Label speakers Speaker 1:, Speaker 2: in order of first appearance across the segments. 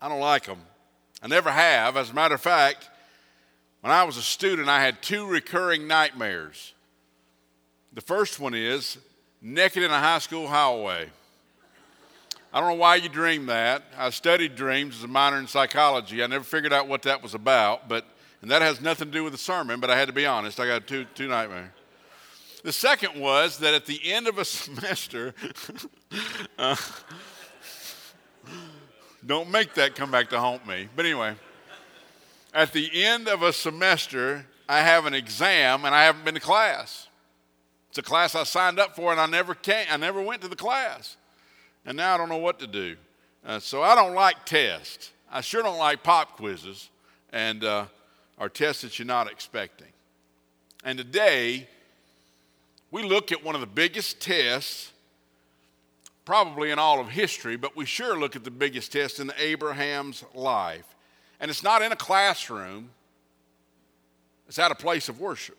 Speaker 1: I don't like them. I never have. As a matter of fact, when I was a student, I had two recurring nightmares. The first one is naked in a high school hallway. I don't know why you dream that. I studied dreams as a minor in psychology. I never figured out what that was about, but and that has nothing to do with the sermon, but I had to be honest. I got two two nightmares. The second was that at the end of a semester, uh, don't make that come back to haunt me. But anyway, at the end of a semester, I have an exam and I haven't been to class. It's a class I signed up for and I never came, I never went to the class. And now I don't know what to do. Uh, so I don't like tests. I sure don't like pop quizzes and uh, or tests that you're not expecting. And today, we look at one of the biggest tests probably in all of history, but we sure look at the biggest test in Abraham's life. And it's not in a classroom, it's at a place of worship.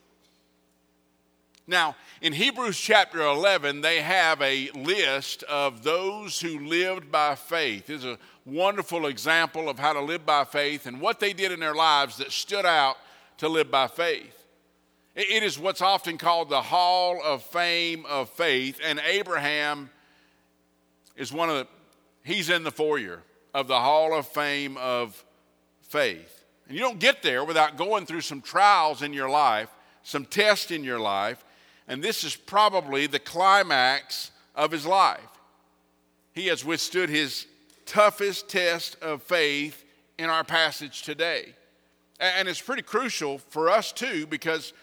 Speaker 1: Now, in Hebrews chapter 11, they have a list of those who lived by faith. This is a wonderful example of how to live by faith and what they did in their lives that stood out to live by faith. It is what's often called the Hall of Fame of Faith, and Abraham is one of the, he's in the foyer of the Hall of Fame of Faith. And you don't get there without going through some trials in your life, some tests in your life, and this is probably the climax of his life. He has withstood his toughest test of faith in our passage today. And it's pretty crucial for us too because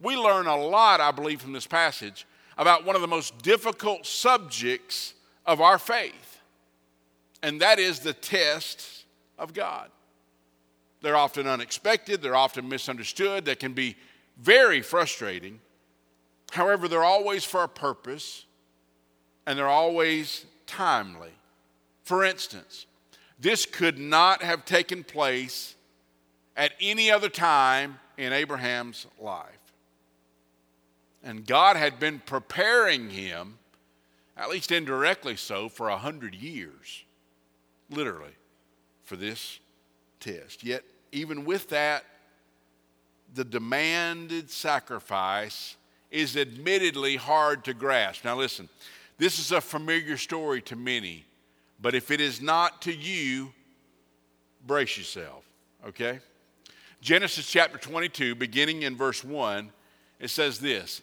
Speaker 1: we learn a lot, I believe, from this passage about one of the most difficult subjects of our faith, and that is the test of God. They're often unexpected, they're often misunderstood, they can be very frustrating. However, they're always for a purpose and they're always timely. For instance, this could not have taken place at any other time in Abraham's life. And God had been preparing him at least indirectly so, for a hundred years, literally, for this test. Yet, even with that, the demanded sacrifice is admittedly hard to grasp. Now, listen, this is a familiar story to many, but if it is not to you, brace yourself, okay? Genesis chapter 22, beginning in verse 1, it says this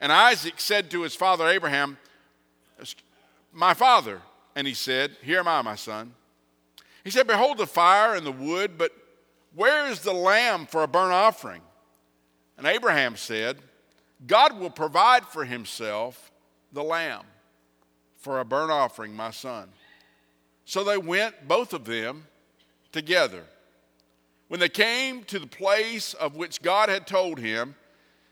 Speaker 1: And Isaac said to his father Abraham, My father. And he said, Here am I, my son. He said, Behold the fire and the wood, but where is the lamb for a burnt offering? And Abraham said, God will provide for himself the lamb for a burnt offering, my son. So they went, both of them, together. When they came to the place of which God had told him,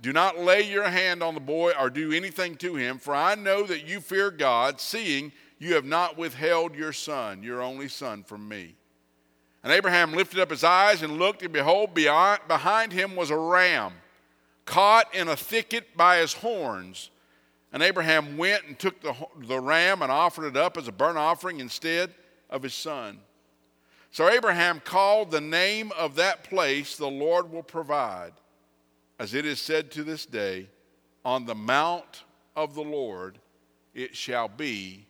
Speaker 1: do not lay your hand on the boy or do anything to him, for I know that you fear God, seeing you have not withheld your son, your only son, from me. And Abraham lifted up his eyes and looked, and behold, beyond, behind him was a ram caught in a thicket by his horns. And Abraham went and took the, the ram and offered it up as a burnt offering instead of his son. So Abraham called the name of that place, the Lord will provide. As it is said to this day, on the mount of the Lord it shall be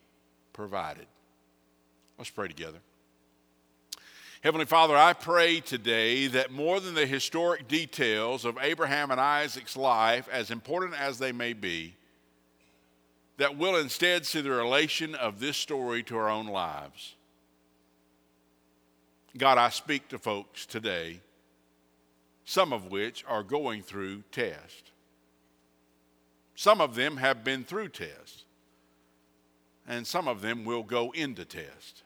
Speaker 1: provided. Let's pray together. Heavenly Father, I pray today that more than the historic details of Abraham and Isaac's life, as important as they may be, that we'll instead see the relation of this story to our own lives. God, I speak to folks today, some of which are going through tests. Some of them have been through tests, and some of them will go into tests.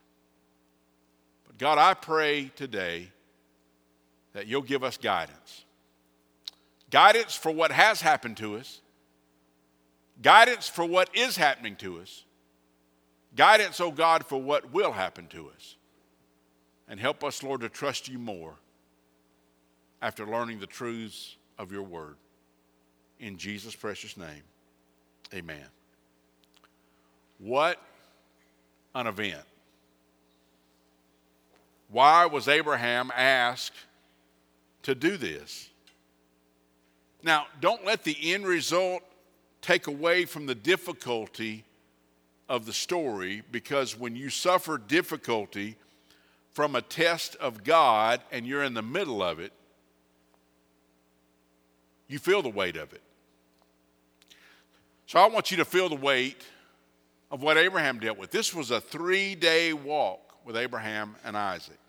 Speaker 1: But God, I pray today that you'll give us guidance. Guidance for what has happened to us, guidance for what is happening to us, guidance, oh God, for what will happen to us. And help us, Lord, to trust you more after learning the truths of your word. In Jesus' precious name, amen. What an event. Why was Abraham asked to do this? Now, don't let the end result take away from the difficulty of the story because when you suffer difficulty, from a test of God and you're in the middle of it, you feel the weight of it. So I want you to feel the weight of what Abraham dealt with. This was a three day walk with Abraham and Isaac.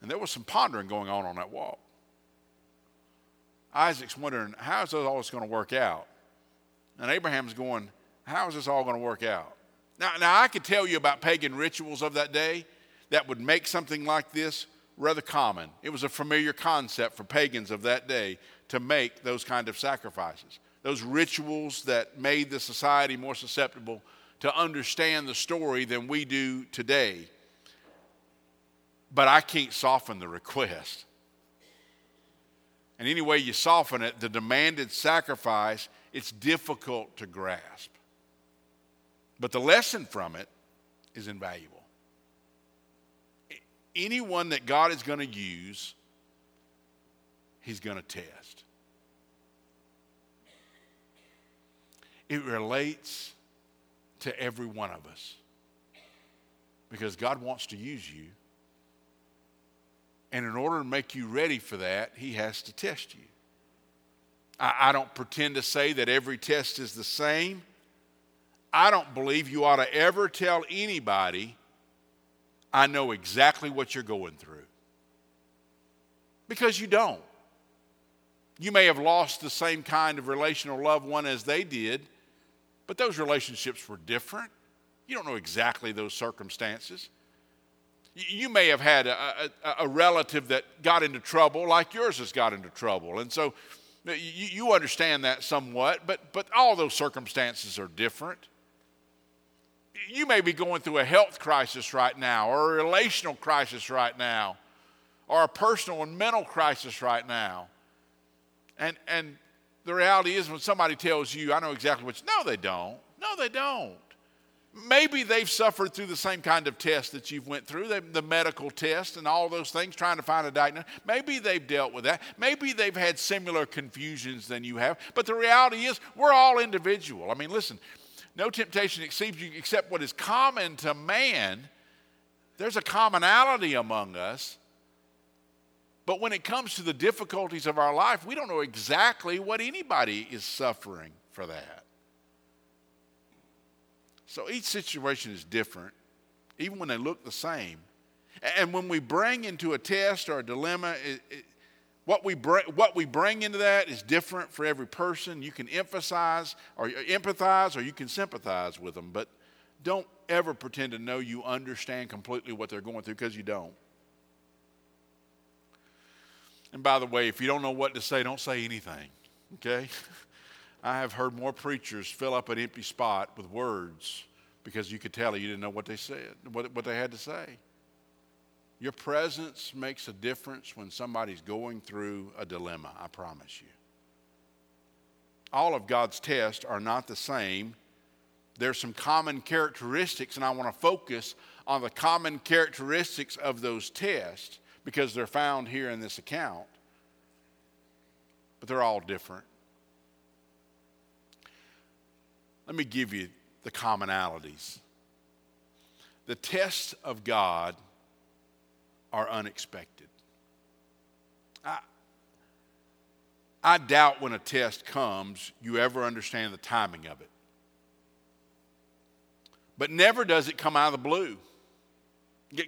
Speaker 1: And there was some pondering going on on that walk. Isaac's wondering, how is this all going to work out? And Abraham's going, how is this all going to work out? Now, now, I could tell you about pagan rituals of that day, that would make something like this rather common. It was a familiar concept for pagans of that day to make those kind of sacrifices. Those rituals that made the society more susceptible to understand the story than we do today. But I can't soften the request. And any way you soften it, the demanded sacrifice, it's difficult to grasp. But the lesson from it is invaluable anyone that God is going to use, He's going to test. It relates to every one of us because God wants to use you. And in order to make you ready for that, He has to test you. I, I don't pretend to say that every test is the same. I don't believe you ought to ever tell anybody I know exactly what you're going through. Because you don't. You may have lost the same kind of relational loved one as they did, but those relationships were different. You don't know exactly those circumstances. You may have had a, a, a relative that got into trouble like yours has got into trouble. And so you, you understand that somewhat, but, but all those circumstances are different you may be going through a health crisis right now, or a relational crisis right now, or a personal and mental crisis right now. And, and the reality is, when somebody tells you, I know exactly what you, no, they don't. No, they don't. Maybe they've suffered through the same kind of test that you've went through, the, the medical test and all those things, trying to find a diagnosis. Maybe they've dealt with that. Maybe they've had similar confusions than you have. But the reality is, we're all individual. I mean, listen, no temptation exceeds you except what is common to man. There's a commonality among us. But when it comes to the difficulties of our life, we don't know exactly what anybody is suffering for that. So each situation is different, even when they look the same. And when we bring into a test or a dilemma, it, it, what we, bring, what we bring into that is different for every person. You can emphasize or empathize or you can sympathize with them, but don't ever pretend to know you understand completely what they're going through because you don't. And by the way, if you don't know what to say, don't say anything, okay? I have heard more preachers fill up an empty spot with words because you could tell you didn't know what they said, what, what they had to say. Your presence makes a difference when somebody's going through a dilemma, I promise you. all of God's tests are not the same. There's some common characteristics, and I want to focus on the common characteristics of those tests because they're found here in this account. But they're all different. Let me give you the commonalities. The tests of God are unexpected. I, I doubt when a test comes, you ever understand the timing of it. But never does it come out of the blue.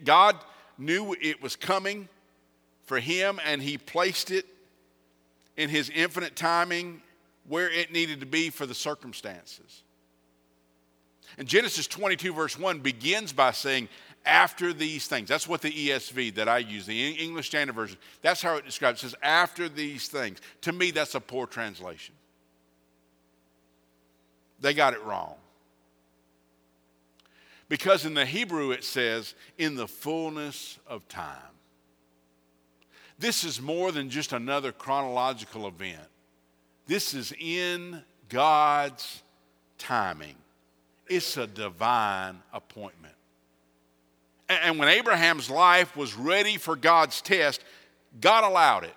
Speaker 1: God knew it was coming for him, and he placed it in his infinite timing where it needed to be for the circumstances. And Genesis 22, verse 1 begins by saying, after these things. That's what the ESV that I use, the English Standard Version, that's how it describes it. Says, after these things. To me, that's a poor translation. They got it wrong. Because in the Hebrew it says, in the fullness of time. This is more than just another chronological event. This is in God's timing. It's a divine appointment. And when Abraham's life was ready for God's test, God allowed it.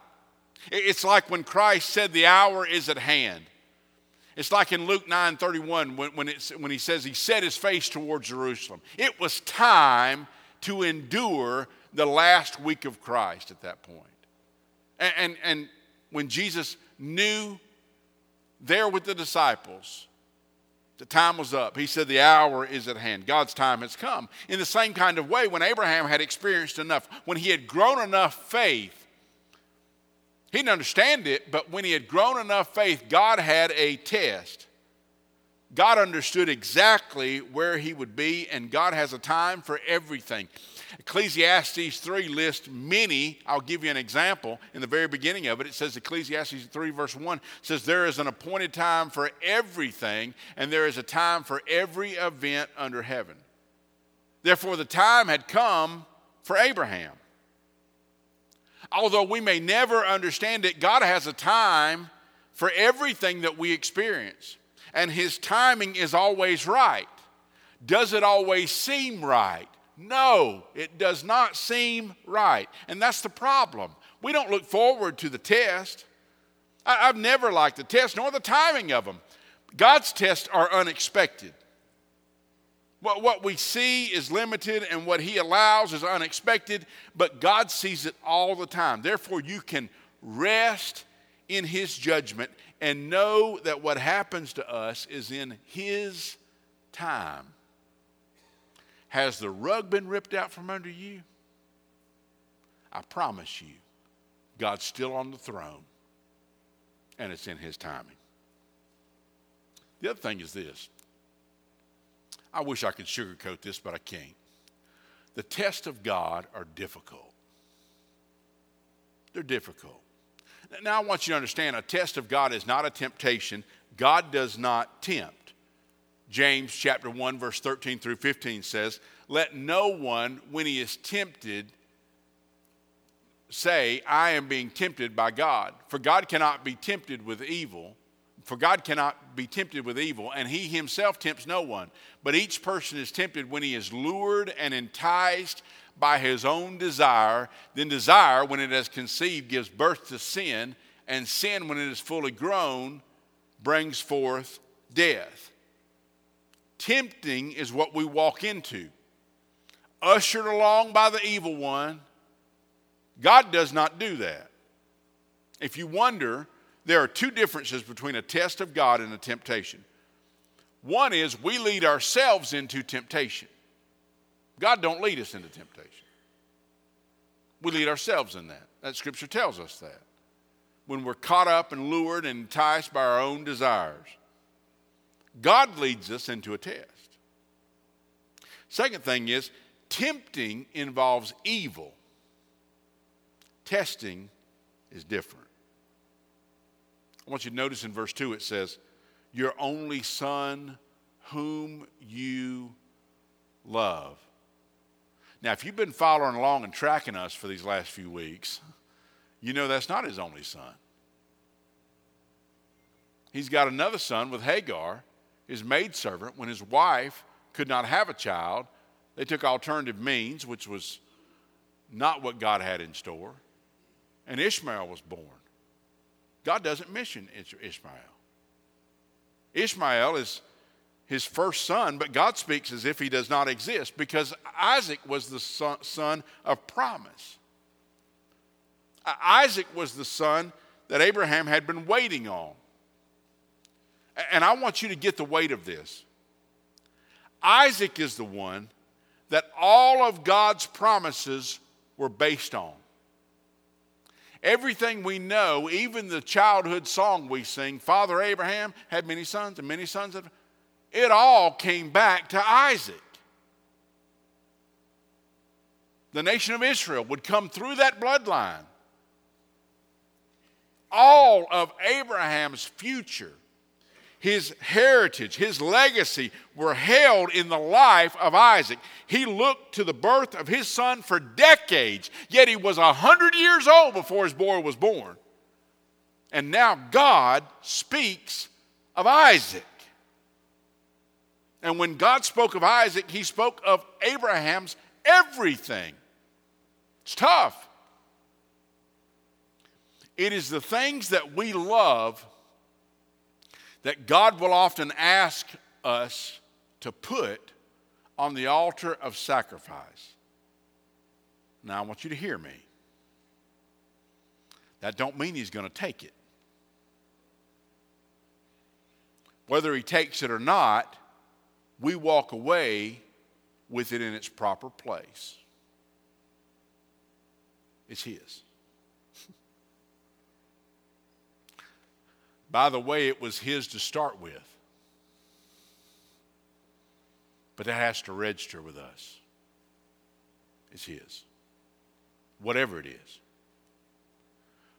Speaker 1: It's like when Christ said, The hour is at hand. It's like in Luke 9 31 when, when, when he says he set his face towards Jerusalem. It was time to endure the last week of Christ at that point. And, and, and when Jesus knew there with the disciples the time was up. He said, The hour is at hand. God's time has come. In the same kind of way, when Abraham had experienced enough, when he had grown enough faith, he didn't understand it, but when he had grown enough faith, God had a test. God understood exactly where he would be, and God has a time for everything. Ecclesiastes 3 lists many. I'll give you an example. In the very beginning of it, it says, Ecclesiastes 3, verse 1 says, There is an appointed time for everything, and there is a time for every event under heaven. Therefore, the time had come for Abraham. Although we may never understand it, God has a time for everything that we experience, and His timing is always right. Does it always seem right? No, it does not seem right. And that's the problem. We don't look forward to the test. I, have never liked the test, nor the timing of them. God's tests are unexpected. What, what we see is limited, and what He allows is unexpected, but God sees it all the time. Therefore, you can rest in His judgment and know that what happens to us is in His time. Has the rug been ripped out from under you? I promise you, God's still on the throne, and it's in His timing. The other thing is this I wish I could sugarcoat this, but I can't. The tests of God are difficult. They're difficult. Now, I want you to understand a test of God is not a temptation. God does not tempt. James chapter 1 verse 13 through 15 says, "Let no one when he is tempted say, I am being tempted by God, for God cannot be tempted with evil." For God cannot be tempted with evil, and he himself tempts no one. But each person is tempted when he is lured and enticed by his own desire. Then desire, when it has conceived, gives birth to sin, and sin, when it is fully grown, brings forth death. Tempting is what we walk into. Ushered along by the evil one, God does not do that. If you wonder, there are two differences between a test of God and a temptation. One is we lead ourselves into temptation. God don't lead us into temptation. We lead ourselves in that. That scripture tells us that. When we're caught up and lured and enticed by our own desires. God leads us into a test. Second thing is, tempting involves evil, testing is different. I want you to notice in verse 2 it says, Your only son, whom you love. Now, if you've been following along and tracking us for these last few weeks, you know that's not his only son. He's got another son with Hagar, his maidservant. When his wife could not have a child, they took alternative means, which was not what God had in store. And Ishmael was born. God doesn't mention Ishmael. Ishmael is his first son, but God speaks as if he does not exist because Isaac was the son of promise. Isaac was the son that Abraham had been waiting on. And I want you to get the weight of this. Isaac is the one that all of God's promises were based on. Everything we know, even the childhood song we sing, Father Abraham had many sons and many sons of it all came back to Isaac. The nation of Israel would come through that bloodline. All of Abraham's future his heritage, his legacy were held in the life of Isaac. He looked to the birth of his son for decades, yet he was a hundred years old before his boy was born. And now God speaks of Isaac. And when God spoke of Isaac, he spoke of Abraham's everything. It's tough. It is the things that we love that God will often ask us to put on the altar of sacrifice. Now I want you to hear me. That don't mean he's going to take it. Whether he takes it or not, we walk away with it in its proper place. It's his. By the way, it was his to start with. But that has to register with us. It's his. Whatever it is.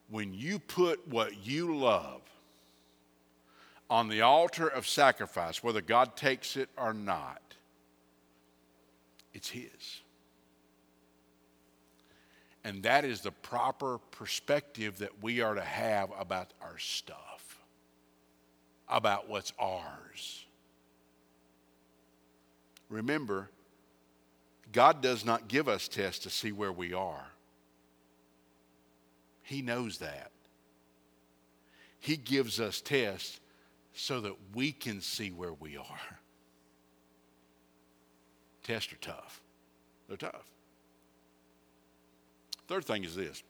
Speaker 1: When you put what you love on the altar of sacrifice, whether God takes it or not, it's his. And that is the proper perspective that we are to have about our stuff about what's ours. Remember, God does not give us tests to see where we are. He knows that. He gives us tests so that we can see where we are. Tests are tough. They're tough. Third thing is this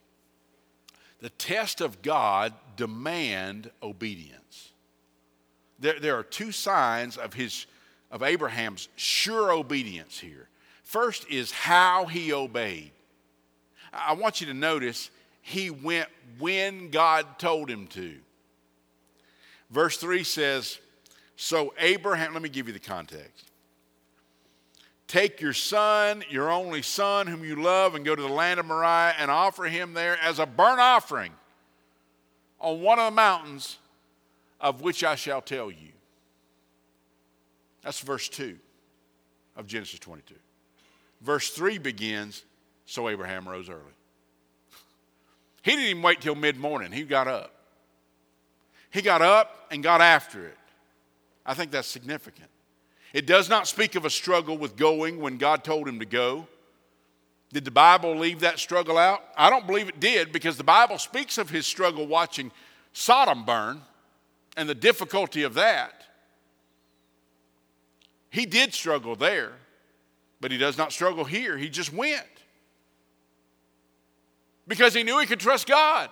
Speaker 1: the test of God demand obedience there, there are two signs of, his, of Abraham's sure obedience here. First is how he obeyed. I want you to notice he went when God told him to. Verse 3 says, So Abraham, let me give you the context. Take your son, your only son, whom you love, and go to the land of Moriah and offer him there as a burnt offering on one of the mountains of which I shall tell you. That's verse 2 of Genesis 22. Verse 3 begins So Abraham rose early. He didn't even wait till mid morning, he got up. He got up and got after it. I think that's significant. It does not speak of a struggle with going when God told him to go. Did the Bible leave that struggle out? I don't believe it did because the Bible speaks of his struggle watching Sodom burn and the difficulty of that. He did struggle there, but he does not struggle here. He just went because he knew he could trust God.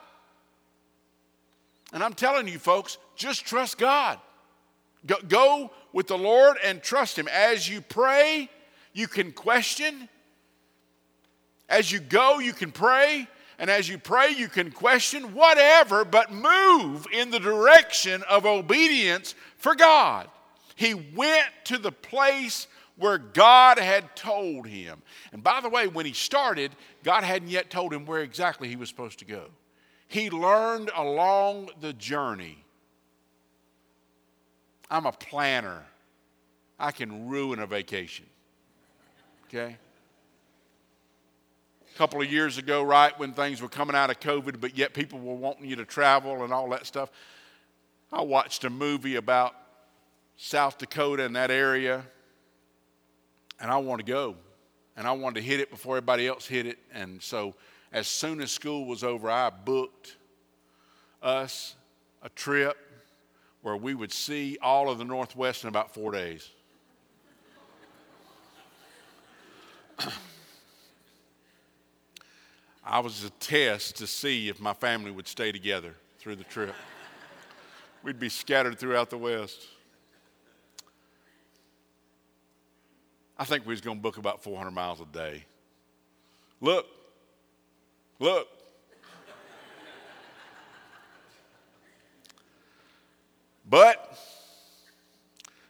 Speaker 1: And I'm telling you, folks, just trust God. Go, go, with the Lord and trust Him. As you pray, you can question. As you go, you can pray. And as you pray, you can question whatever, but move in the direction of obedience for God. He went to the place where God had told him. And by the way, when he started, God hadn't yet told him where exactly he was supposed to go. He learned along the journey. I'm a planner. I can ruin a vacation. Okay? Couple of years ago, right, when things were coming out of COVID, but yet people were wanting you to travel and all that stuff. I watched a movie about South Dakota and that area, and I want to go. And I wanted to hit it before everybody else hit it. And so, as soon as school was over, I booked us a trip where we would see all of the Northwest in about four days. I was a test to see if my family would stay together through the trip. We'd be scattered throughout the West. I think we was going to book about 400 miles a day. Look, look. but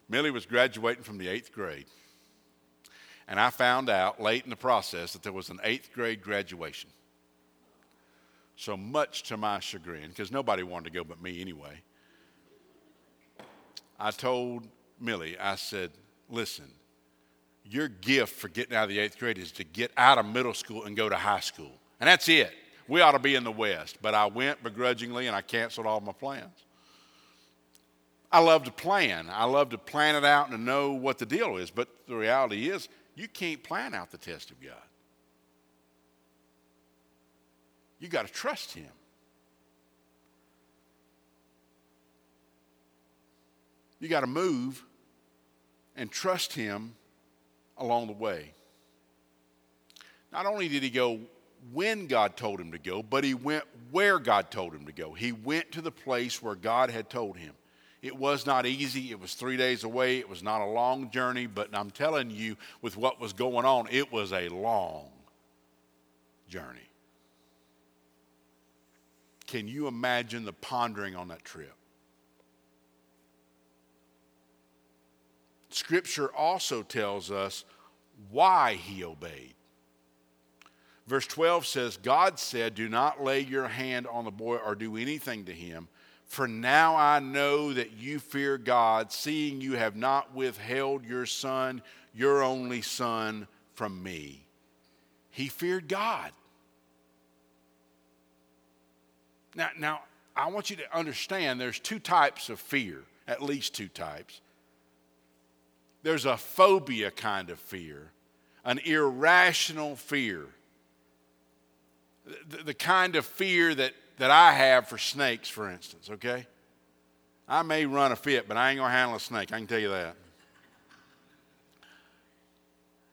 Speaker 1: Millie was graduating from the eighth grade. And I found out late in the process that there was an eighth grade graduation. So much to my chagrin, because nobody wanted to go but me anyway. I told Millie, I said, listen, your gift for getting out of the eighth grade is to get out of middle school and go to high school. And that's it. We ought to be in the West. But I went begrudgingly and I canceled all my plans. I love to plan. I love to plan it out and to know what the deal is. But the reality is, you can't plan out the test of God. You got to trust Him. You got to move and trust Him along the way. Not only did he go when God told him to go, but he went where God told him to go. He went to the place where God had told him. It was not easy. It was three days away. It was not a long journey, but I'm telling you, with what was going on, it was a long journey. Can you imagine the pondering on that trip? Scripture also tells us why he obeyed. Verse 12 says, God said, Do not lay your hand on the boy or do anything to him, for now I know that you fear God, seeing you have not withheld your son, your only son, from me. He feared God. Now, now, I want you to understand there's two types of fear, at least two types. There's a phobia kind of fear, an irrational fear, the, the kind of fear that, that I have for snakes, for instance, okay? I may run a fit, but I ain't gonna handle a snake, I can tell you that.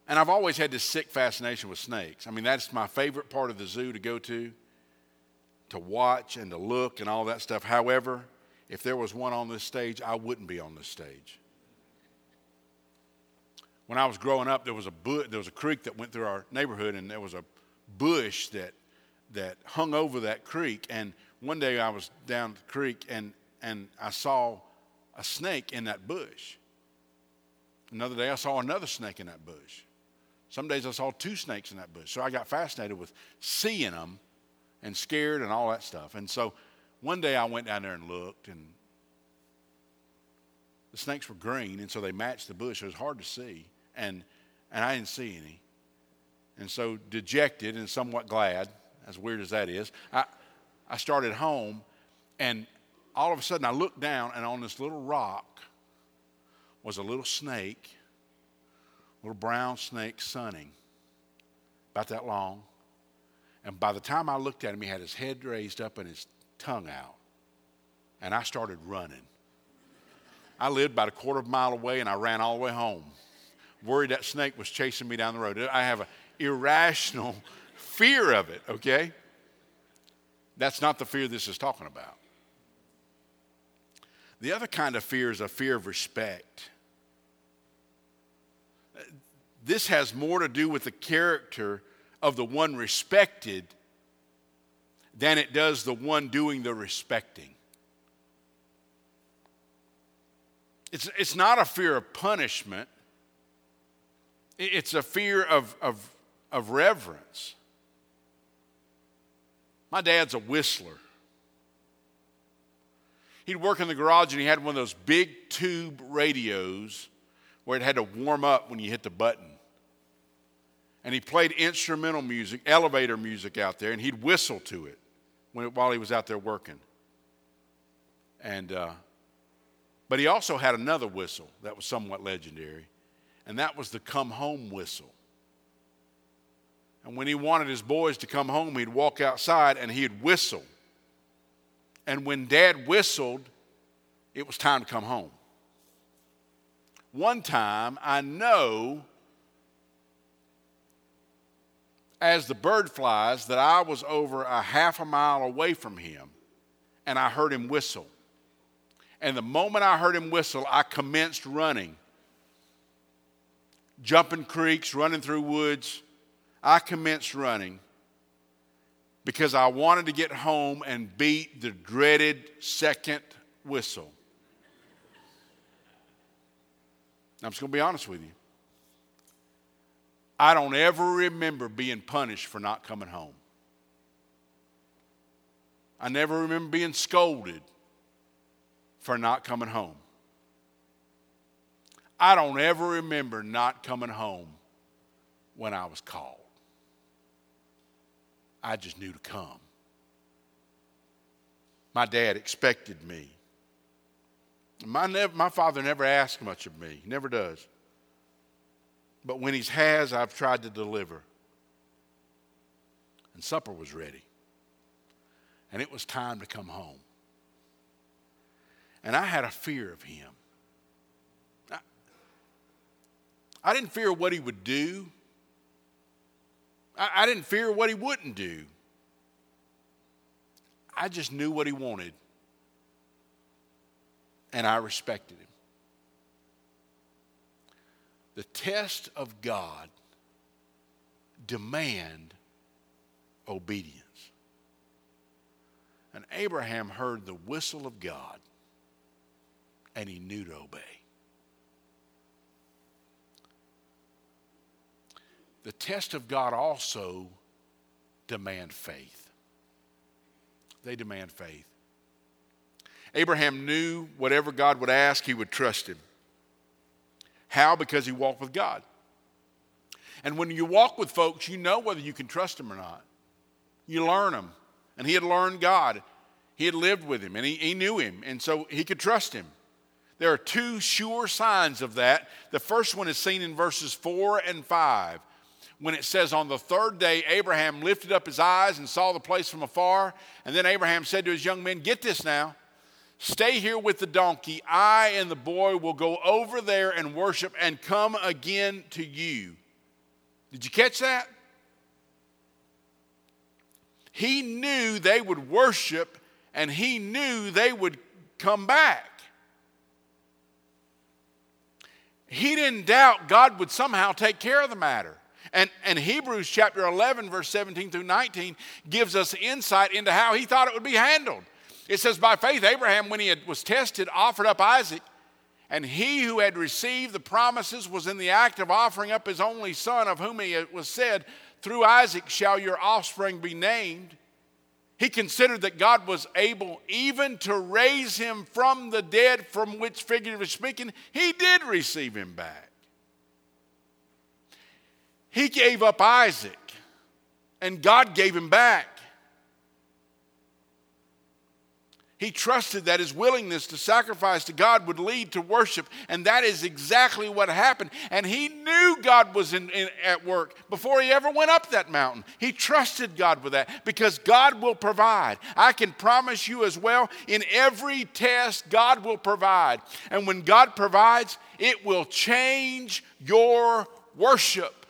Speaker 1: And I've always had this sick fascination with snakes. I mean, that's my favorite part of the zoo to go to to watch and to look and all that stuff. However, if there was one on this stage, I wouldn't be on this stage. When I was growing up, there was a bu- there was a creek that went through our neighborhood, and there was a bush that that hung over that creek. And one day I was down the creek, and and I saw a snake in that bush. Another day I saw another snake in that bush. Some days I saw two snakes in that bush. So I got fascinated with seeing them and scared and all that stuff. And so one day I went down there and looked, and the snakes were green, and so they matched the bush. It was hard to see, and, and I didn't see any. And so, dejected and somewhat glad, as weird as that is, I, I started home, and all of a sudden I looked down, and on this little rock was a little snake, little brown snake sunning, about that long and by the time I looked at him, he had his head raised up and his tongue out. And I started running. I lived about a quarter of a mile away and I ran all the way home. Worried that snake was chasing me down the road. I have an irrational fear of it, okay? That's not the fear this is talking about. The other kind of fear is a fear of respect. This has more to do with the character of the one respected than it does the one doing the respecting. It's, it's not a fear of punishment, it's a fear of, of, of reverence. My dad's a whistler. He'd work in the garage and he had one of those big tube radios where it had to warm up when you hit the button and he played instrumental music, elevator music out there, and he'd whistle to it when, while he was out there working. And uh, But he also had another whistle that was somewhat legendary, and that was the come home whistle. And when he wanted his boys to come home, he'd walk outside and he'd whistle. And when dad whistled, it was time to come home. One time, I know as the bird flies that I was over a half a mile away from him and I heard him whistle. And the moment I heard him whistle, I commenced running, jumping creeks, running through woods. I commenced running because I wanted to get home and beat the dreaded second whistle. I'm just going to be honest with you. I don't ever remember being punished for not coming home. I never remember being scolded for not coming home. I don't ever remember not coming home when I was called. I just knew to come. My dad expected me. My, nev- my father never asked much of me, he never does. But when he has, I've tried to deliver. And supper was ready. And it was time to come home. And I had a fear of him. I, I didn't fear what he would do, I, I didn't fear what he wouldn't do. I just knew what he wanted. And I respected him. The test of God demand obedience. And Abraham heard the whistle of God and he knew to obey. The test of God also demand faith. They demand faith. Abraham knew whatever God would ask, he would trust him. How? Because he walked with God. And when you walk with folks, you know whether you can trust them or not. You learn them. And he had learned God. He had lived with him and he, he knew him. And so he could trust him. There are two sure signs of that. The first one is seen in verses 4 and 5 when it says, On the third day, Abraham lifted up his eyes and saw the place from afar. And then Abraham said to his young men, Get this now. Stay here with the donkey. I and the boy will go over there and worship and come again to you. Did you catch that? He knew they would worship and he knew they would come back. He didn't doubt God would somehow take care of the matter. And, and Hebrews chapter 11, verse 17 through 19, gives us insight into how he thought it would be handled. It says, By faith, Abraham, when he was tested, offered up Isaac. And he who had received the promises was in the act of offering up his only son, of whom it was said, Through Isaac shall your offspring be named. He considered that God was able even to raise him from the dead, from which, figuratively speaking, he did receive him back. He gave up Isaac, and God gave him back. He trusted that his willingness to sacrifice to God would lead to worship, and that is exactly what happened. And he knew God was in, in, at work before he ever went up that mountain. He trusted God with that because God will provide. I can promise you as well, in every test, God will provide. And when God provides, it will change your worship.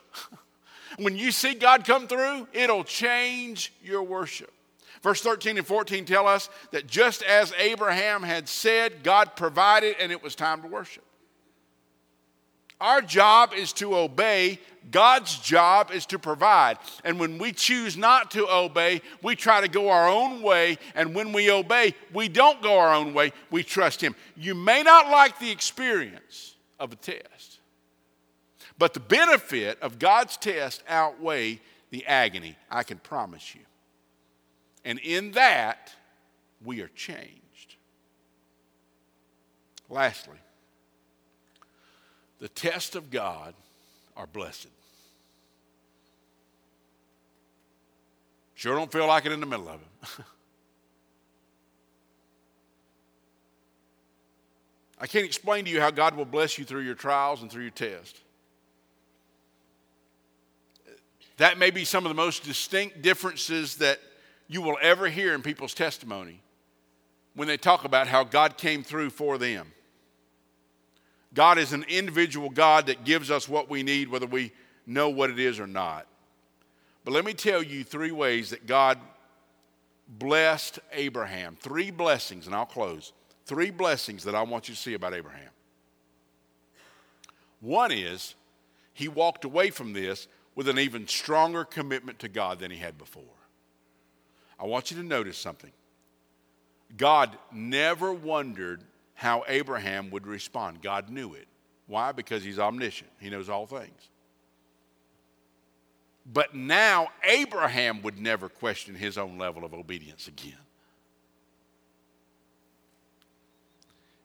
Speaker 1: when you see God come through, it'll change your worship. Verse 13 and 14 tell us that just as Abraham had said, God provided and it was time to worship. Our job is to obey. God's job is to provide. And when we choose not to obey, we try to go our own way. And when we obey, we don't go our own way. We trust Him. You may not like the experience of a test, but the benefit of God's test outweigh the agony. I can promise you. And in that, we are changed. Lastly, the tests of God are blessed. Sure don't feel like it in the middle of it. I can't explain to you how God will bless you through your trials and through your test. That may be some of the most distinct differences that you will ever hear in people's testimony when they talk about how God came through for them. God is an individual God that gives us what we need, whether we know what it is or not. But let me tell you three ways that God blessed Abraham. Three blessings, and I'll close. Three blessings that I want you to see about Abraham. One is he walked away from this with an even stronger commitment to God than he had before. I want you to notice something. God never wondered how Abraham would respond. God knew it. Why? Because he's omniscient, he knows all things. But now Abraham would never question his own level of obedience again.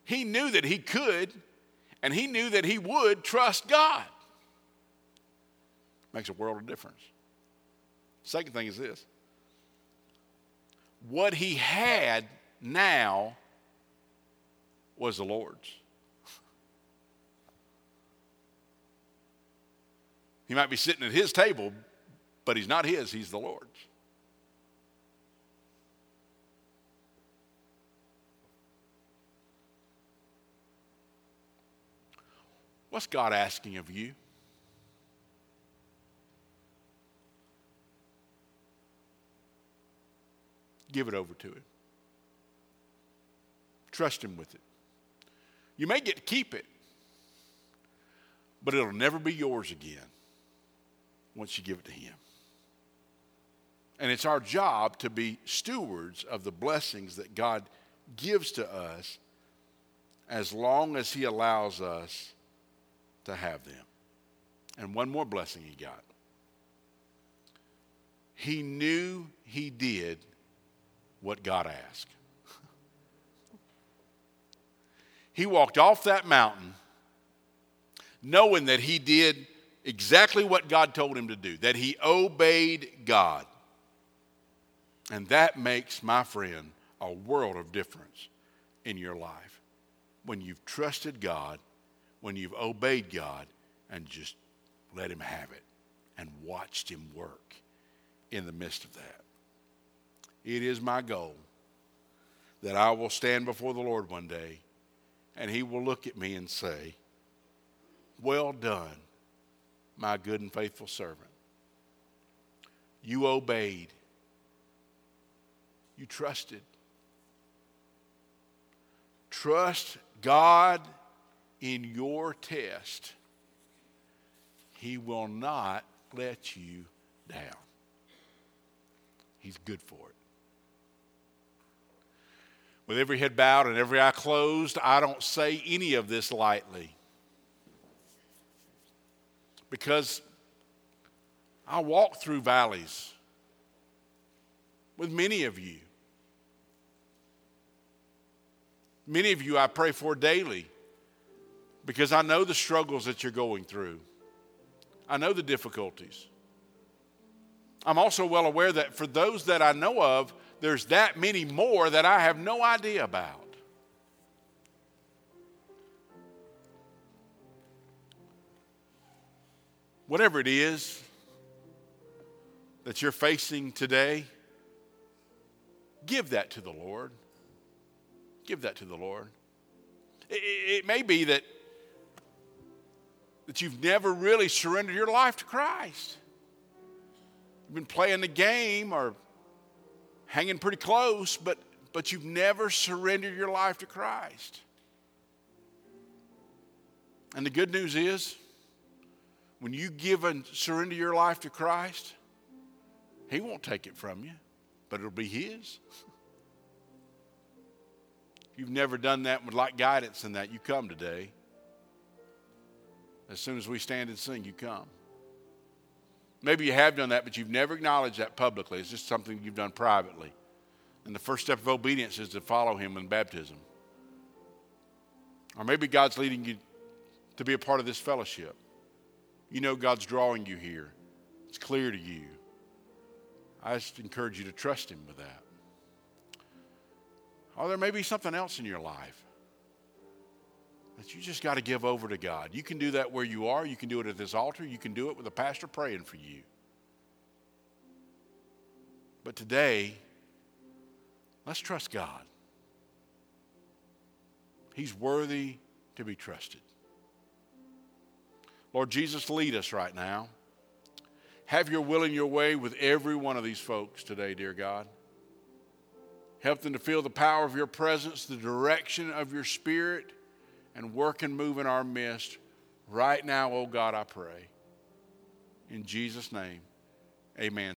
Speaker 1: He knew that he could, and he knew that he would trust God. Makes a world of difference. Second thing is this what he had now was the Lord's. He might be sitting at his table, but he's not his, he's the Lord's. What's God asking of you? Give it over to Him. Trust Him with it. You may get to keep it, but it'll never be yours again once you give it to Him. And it's our job to be stewards of the blessings that God gives to us as long as He allows us to have them. And one more blessing He got. He knew He did what God asked. he walked off that mountain knowing that he did exactly what God told him to do, that he obeyed God. And that makes, my friend, a world of difference in your life. When you've trusted God, when you've obeyed God, and just let Him have it and watched Him work in the midst of that. It is my goal that I will stand before the Lord one day and He will look at me and say, Well done, my good and faithful servant. You obeyed, you trusted. Trust God in your test. He will not let you down. He's good for it. With every head bowed and every eye closed, I don't say any of this lightly. Because I walk through valleys with many of you. Many of you I pray for daily because I know the struggles that you're going through. I know the difficulties. I'm also well aware that for those that I know of, there's that many more that I have no idea about. Whatever it is that you're facing today, give that to the Lord. Give that to the Lord. It, it, may be that, that you've never really surrendered your life to Christ. You've been playing the game or hanging pretty close, but, but you've never surrendered your life to Christ. And the good news is, when you give and surrender your life to Christ, He won't take it from you, but it'll be His. If you've never done that would like guidance in that, you come today. As soon as we stand and sing, you come. Maybe you have done that, but you've never acknowledged that publicly. It's just something you've done privately. And the first step of obedience is to follow Him in baptism. Or maybe God's leading you to be a part of this fellowship. You know God's drawing you here, it's clear to you. I just encourage you to trust Him with that. Or there may be something else in your life that you just got to give over to God. You can do that where you are. You can do it at this altar. You can do it with a pastor praying for you. But today, let's trust God. He's worthy to be trusted. Lord Jesus, lead us right now. Have your will in your way with every one of these folks today, dear God. Help them to feel the power of your presence, the direction of your spirit, and work and move in our midst right now, oh God, I pray. In Jesus' name, amen.